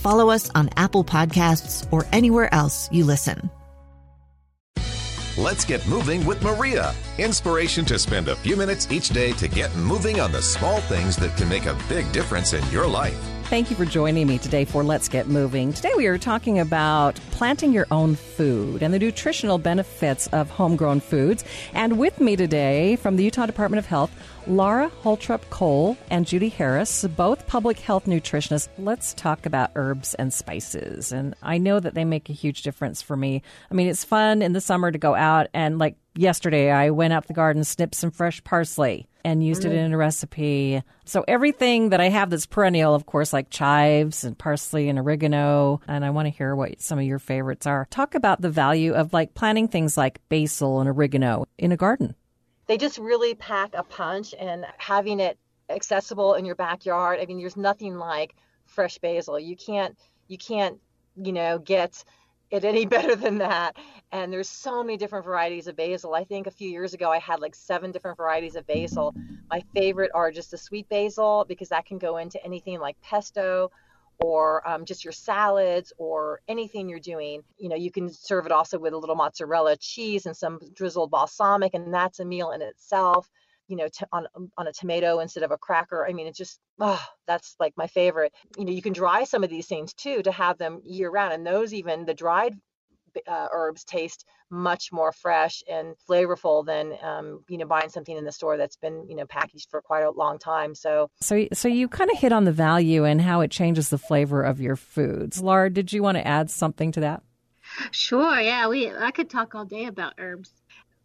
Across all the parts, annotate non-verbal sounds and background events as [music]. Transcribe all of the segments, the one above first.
follow us on Apple Podcasts, or anywhere else you listen. Let's get moving with Maria. Inspiration to spend a few minutes each day to get moving on the small things that can make a big difference in your life. Thank you for joining me today for Let's Get Moving. Today we are talking about planting your own food and the nutritional benefits of homegrown foods. And with me today from the Utah Department of Health, Laura Holtrup Cole and Judy Harris, both public health nutritionists. Let's talk about herbs and spices. And I know that they make a huge difference for me. I mean, it's fun in the summer to go out and like yesterday I went out the garden, snipped some fresh parsley and used it mm-hmm. in a recipe. So everything that I have that's perennial, of course, like chives and parsley and oregano. And I want to hear what some of your favorites are. Talk about the value of like planting things like basil and oregano in a garden. They just really pack a punch and having it accessible in your backyard. I mean, there's nothing like fresh basil. You can't you can't, you know, get it any [laughs] better than that. And there's so many different varieties of basil. I think a few years ago I had like seven different varieties of basil. My favorite are just the sweet basil because that can go into anything like pesto or um, just your salads or anything you're doing. You know, you can serve it also with a little mozzarella cheese and some drizzled balsamic, and that's a meal in itself. You know, t- on on a tomato instead of a cracker. I mean, it's just oh, that's like my favorite. You know, you can dry some of these things too to have them year round, and those even the dried uh, herbs taste much more fresh and flavorful than um, you know buying something in the store that's been you know packaged for quite a long time. So, so, so you kind of hit on the value and how it changes the flavor of your foods. Laura, did you want to add something to that? Sure. Yeah, we I could talk all day about herbs.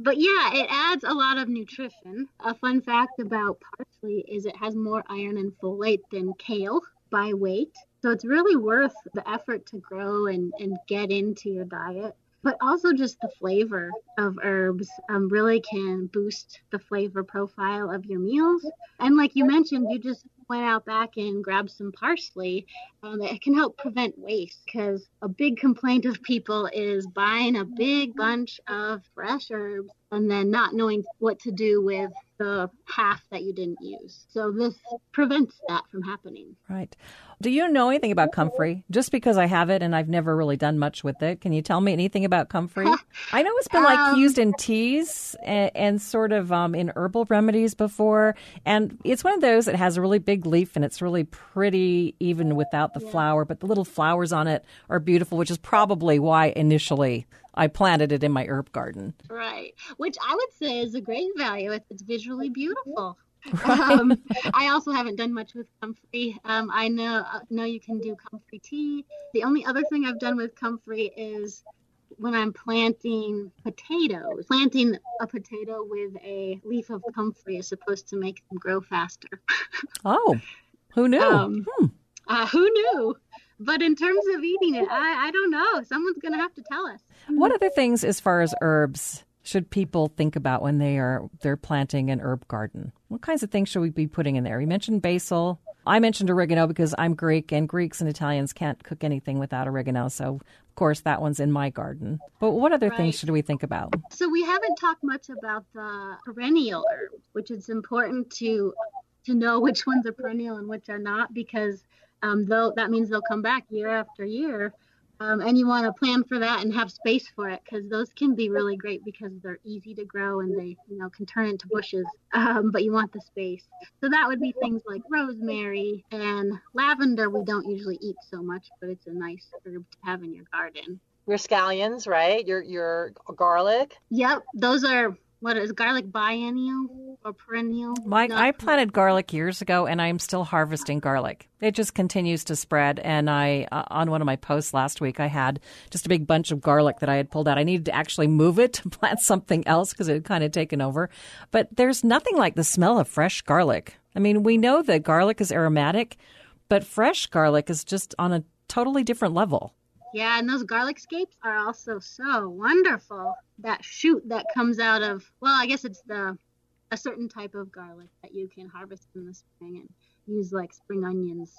But yeah, it adds a lot of nutrition. A fun fact about parsley is it has more iron and folate than kale by weight. So it's really worth the effort to grow and, and get into your diet. But also, just the flavor of herbs um, really can boost the flavor profile of your meals. And like you mentioned, you just went out back and grabbed some parsley. It can help prevent waste because a big complaint of people is buying a big bunch of fresh herbs and then not knowing what to do with the half that you didn't use. So this prevents that from happening. Right. Do you know anything about comfrey? Just because I have it and I've never really done much with it, can you tell me anything about comfrey? [laughs] I know it's been like um, used in teas and, and sort of um, in herbal remedies before, and it's one of those that has a really big leaf and it's really pretty even without the yeah. flower, but the little flowers on it are beautiful, which is probably why initially I planted it in my herb garden. Right, which I would say is a great value. if It's visually beautiful. Right. [laughs] Um, I also haven't done much with comfrey. Um, I know uh, know you can do comfrey tea. The only other thing I've done with comfrey is when I'm planting potatoes. Planting a potato with a leaf of comfrey is supposed to make them grow faster. [laughs] oh, who knew? Um, hmm. uh, who knew? But in terms of eating it, I, I don't know. Someone's going to have to tell us. What other things, as far as herbs, should people think about when they are they're planting an herb garden? What kinds of things should we be putting in there? You mentioned basil. I mentioned oregano because I'm Greek, and Greeks and Italians can't cook anything without oregano. So, of course, that one's in my garden. But what other right. things should we think about? So, we haven't talked much about the perennial herbs, which is important to to know which ones are perennial and which are not, because um, though that means they'll come back year after year. Um, and you want to plan for that and have space for it because those can be really great because they're easy to grow and they you know can turn into bushes um, but you want the space so that would be things like rosemary and lavender we don't usually eat so much but it's a nice herb to have in your garden your scallions, right? Your your garlic. Yep, those are what is garlic biennial or perennial? Mike, I planted garlic years ago, and I'm still harvesting garlic. It just continues to spread. And I, uh, on one of my posts last week, I had just a big bunch of garlic that I had pulled out. I needed to actually move it [laughs] to plant something else because it had kind of taken over. But there's nothing like the smell of fresh garlic. I mean, we know that garlic is aromatic, but fresh garlic is just on a totally different level. Yeah, and those garlic scapes are also so wonderful. That shoot that comes out of well, I guess it's the a certain type of garlic that you can harvest in the spring and use like spring onions.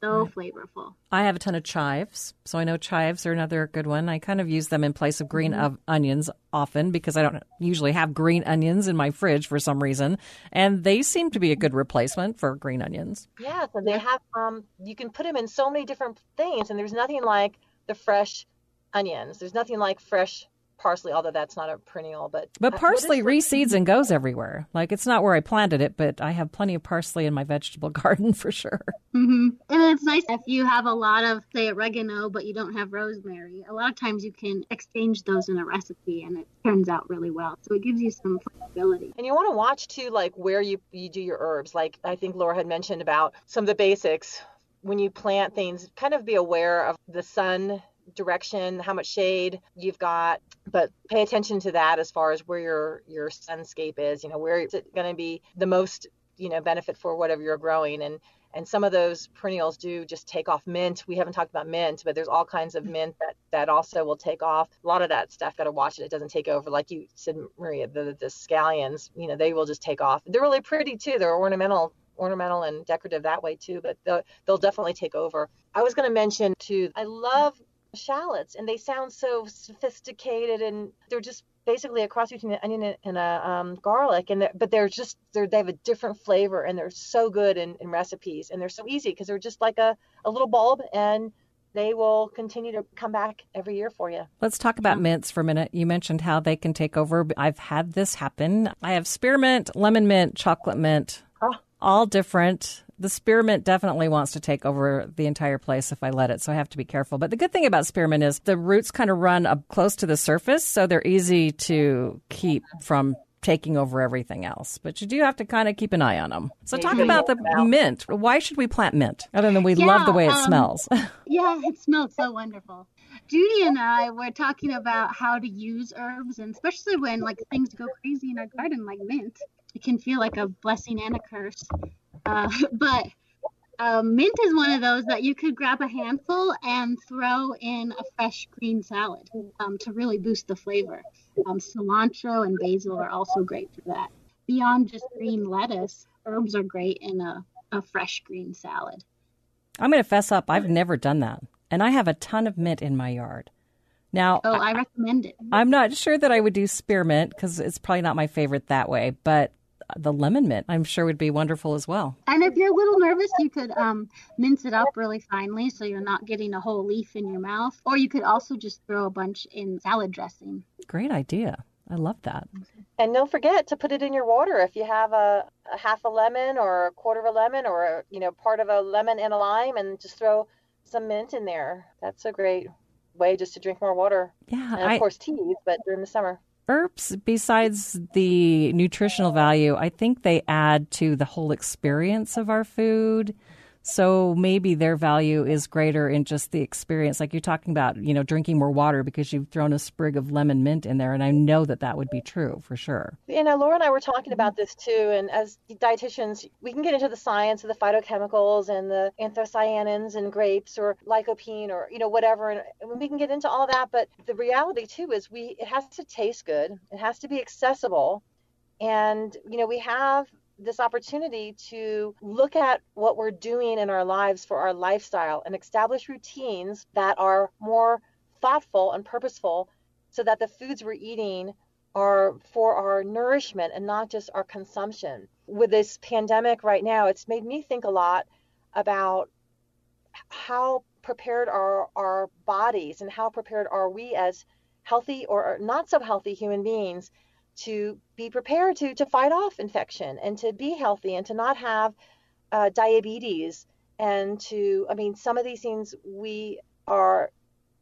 So flavorful. I have a ton of chives, so I know chives are another good one. I kind of use them in place of green mm-hmm. of onions often because I don't usually have green onions in my fridge for some reason, and they seem to be a good replacement for green onions. Yeah, so they have um you can put them in so many different things and there's nothing like the fresh onions. There's nothing like fresh parsley, although that's not a perennial. But but parsley reseeds and [laughs] goes everywhere. Like it's not where I planted it, but I have plenty of parsley in my vegetable [laughs] garden for sure. Mm-hmm. And it's nice if you have a lot of say oregano, but you don't have rosemary. A lot of times you can exchange those in a recipe, and it turns out really well. So it gives you some flexibility. And you want to watch too, like where you you do your herbs. Like I think Laura had mentioned about some of the basics when you plant things, kind of be aware of the sun direction, how much shade you've got, but pay attention to that as far as where your your sunscape is. You know, where is it going to be the most you know benefit for whatever you're growing. And and some of those perennials do just take off mint. We haven't talked about mint but there's all kinds of mint that that also will take off. A lot of that stuff got to watch it. It doesn't take over like you said maria the, the scallions you know they will just take off. They're really pretty too. They're ornamental ornamental and decorative that way too, but they'll, they'll definitely take over. I was going to mention too, I love shallots and they sound so sophisticated and they're just basically a cross between an onion and a um, garlic and they're, but they're just they're, they have a different flavor and they're so good in, in recipes and they're so easy because they're just like a, a little bulb and they will continue to come back every year for you. Let's talk about mints for a minute. You mentioned how they can take over. I've had this happen. I have spearmint, lemon mint, chocolate mint, all different. The spearmint definitely wants to take over the entire place if I let it, so I have to be careful. But the good thing about spearmint is the roots kind of run up close to the surface, so they're easy to keep from taking over everything else. But you do have to kind of keep an eye on them. So talk about the mint. Why should we plant mint other than we yeah, love the way it um, smells? [laughs] yeah, it smells so wonderful. Judy and I were talking about how to use herbs, and especially when like things go crazy in our garden, like mint it can feel like a blessing and a curse. Uh, [laughs] but um, mint is one of those that you could grab a handful and throw in a fresh green salad um, to really boost the flavor. Um, cilantro and basil are also great for that. Beyond just green lettuce, herbs are great in a, a fresh green salad. I'm going to fess up. I've never done that. And I have a ton of mint in my yard. Now, oh, I recommend it. I'm not sure that I would do spearmint because it's probably not my favorite that way, but the lemon mint, I'm sure would be wonderful as well. And if you're a little nervous, you could um, mince it up really finely so you're not getting a whole leaf in your mouth. Or you could also just throw a bunch in salad dressing. Great idea. I love that. And don't forget to put it in your water. If you have a, a half a lemon or a quarter of a lemon or a, you know part of a lemon and a lime, and just throw some mint in there. That's a great way just to drink more water. Yeah, and of I, course teas, but during the summer besides the nutritional value, I think they add to the whole experience of our food. So maybe their value is greater in just the experience. Like you're talking about, you know, drinking more water because you've thrown a sprig of lemon mint in there. And I know that that would be true for sure. You uh, know, Laura and I were talking about this too. And as dietitians, we can get into the science of the phytochemicals and the anthocyanins in grapes or lycopene or, you know, whatever. And we can get into all that. But the reality too is we, it has to taste good. It has to be accessible. And, you know, we have this opportunity to look at what we're doing in our lives for our lifestyle and establish routines that are more thoughtful and purposeful so that the foods we're eating are for our nourishment and not just our consumption. With this pandemic right now, it's made me think a lot about how prepared are our bodies and how prepared are we as healthy or not so healthy human beings to be prepared to to fight off infection and to be healthy and to not have uh, diabetes and to I mean some of these things we are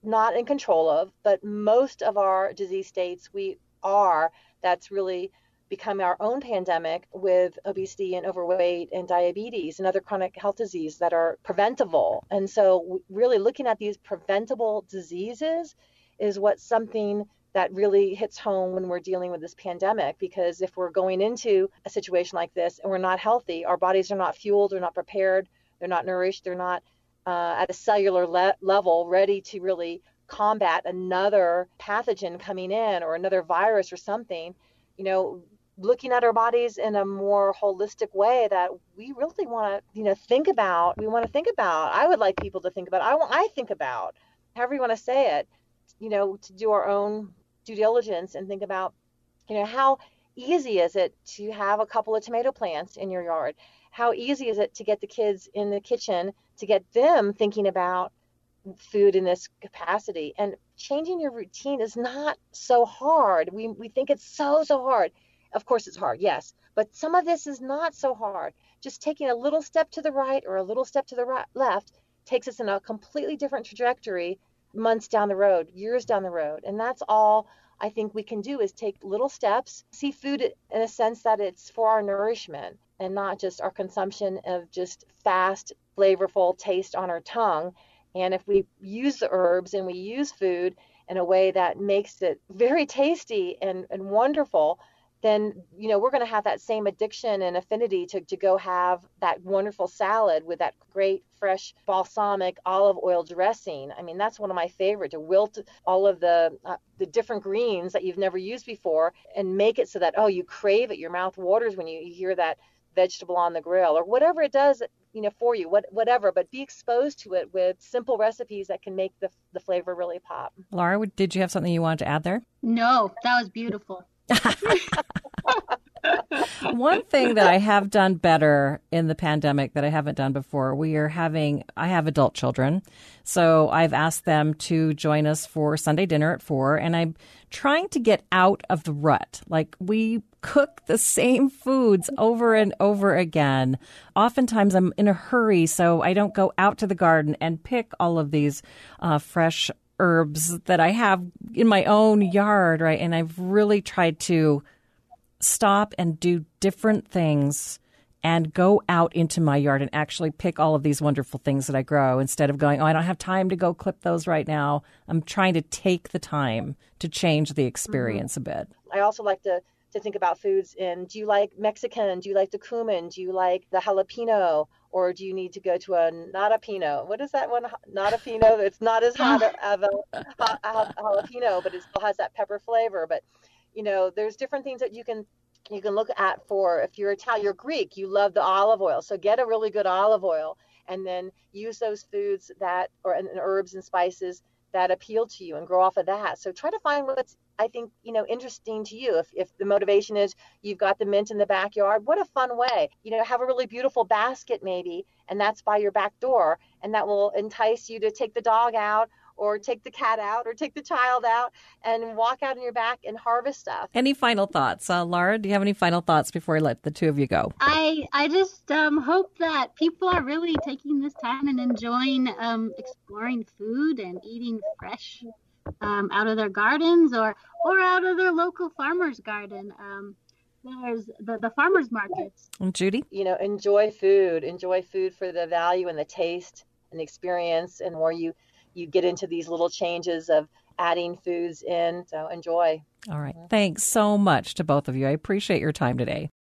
not in control of, but most of our disease states we are. That's really become our own pandemic with obesity and overweight and diabetes and other chronic health disease that are preventable. And so, really looking at these preventable diseases is what something that really hits home when we're dealing with this pandemic because if we're going into a situation like this and we're not healthy, our bodies are not fueled, they're not prepared, they're not nourished, they're not uh, at a cellular le- level ready to really combat another pathogen coming in or another virus or something, you know, looking at our bodies in a more holistic way that we really want to, you know, think about. We want to think about. I would like people to think about. I want. I think about. However you want to say it, you know, to do our own due diligence and think about, you know, how easy is it to have a couple of tomato plants in your yard? How easy is it to get the kids in the kitchen to get them thinking about food in this capacity? And changing your routine is not so hard. We we think it's so so hard of course, it's hard, yes, but some of this is not so hard. Just taking a little step to the right or a little step to the right, left takes us in a completely different trajectory months down the road, years down the road. And that's all I think we can do is take little steps, see food in a sense that it's for our nourishment and not just our consumption of just fast, flavorful taste on our tongue. And if we use the herbs and we use food in a way that makes it very tasty and, and wonderful, then you know we're going to have that same addiction and affinity to, to go have that wonderful salad with that great fresh balsamic olive oil dressing. I mean that's one of my favorite to wilt all of the uh, the different greens that you've never used before and make it so that oh you crave it your mouth waters when you hear that vegetable on the grill or whatever it does you know for you what, whatever but be exposed to it with simple recipes that can make the, the flavor really pop. Laura did you have something you wanted to add there? No that was beautiful One thing that I have done better in the pandemic that I haven't done before, we are having, I have adult children. So I've asked them to join us for Sunday dinner at four, and I'm trying to get out of the rut. Like we cook the same foods over and over again. Oftentimes I'm in a hurry, so I don't go out to the garden and pick all of these uh, fresh herbs that I have in my own yard, right? And I've really tried to stop and do different things and go out into my yard and actually pick all of these wonderful things that I grow instead of going, oh, I don't have time to go clip those right now. I'm trying to take the time to change the experience mm-hmm. a bit. I also like to to think about foods in do you like Mexican? Do you like the cumin? Do you like the jalapeno? Or do you need to go to a not a pino? What is that one? Not a pino. It's not as hot [laughs] of a, a jalapeno, but it still has that pepper flavor. But you know, there's different things that you can you can look at for if you're Italian, you're Greek, you love the olive oil. So get a really good olive oil and then use those foods that or and herbs and spices that appeal to you and grow off of that. So try to find what's I think you know interesting to you. If if the motivation is you've got the mint in the backyard, what a fun way. You know, have a really beautiful basket maybe, and that's by your back door, and that will entice you to take the dog out or take the cat out or take the child out and walk out in your back and harvest stuff. Any final thoughts, uh, Laura? Do you have any final thoughts before I let the two of you go? I I just um, hope that people are really taking this time and enjoying um, exploring food and eating fresh um, out of their gardens or or out of their local farmer's garden. Um, there's the, the farmers markets. And Judy? You know, enjoy food. Enjoy food for the value and the taste and the experience and more you you get into these little changes of adding foods in. So enjoy. All right. Mm-hmm. Thanks so much to both of you. I appreciate your time today.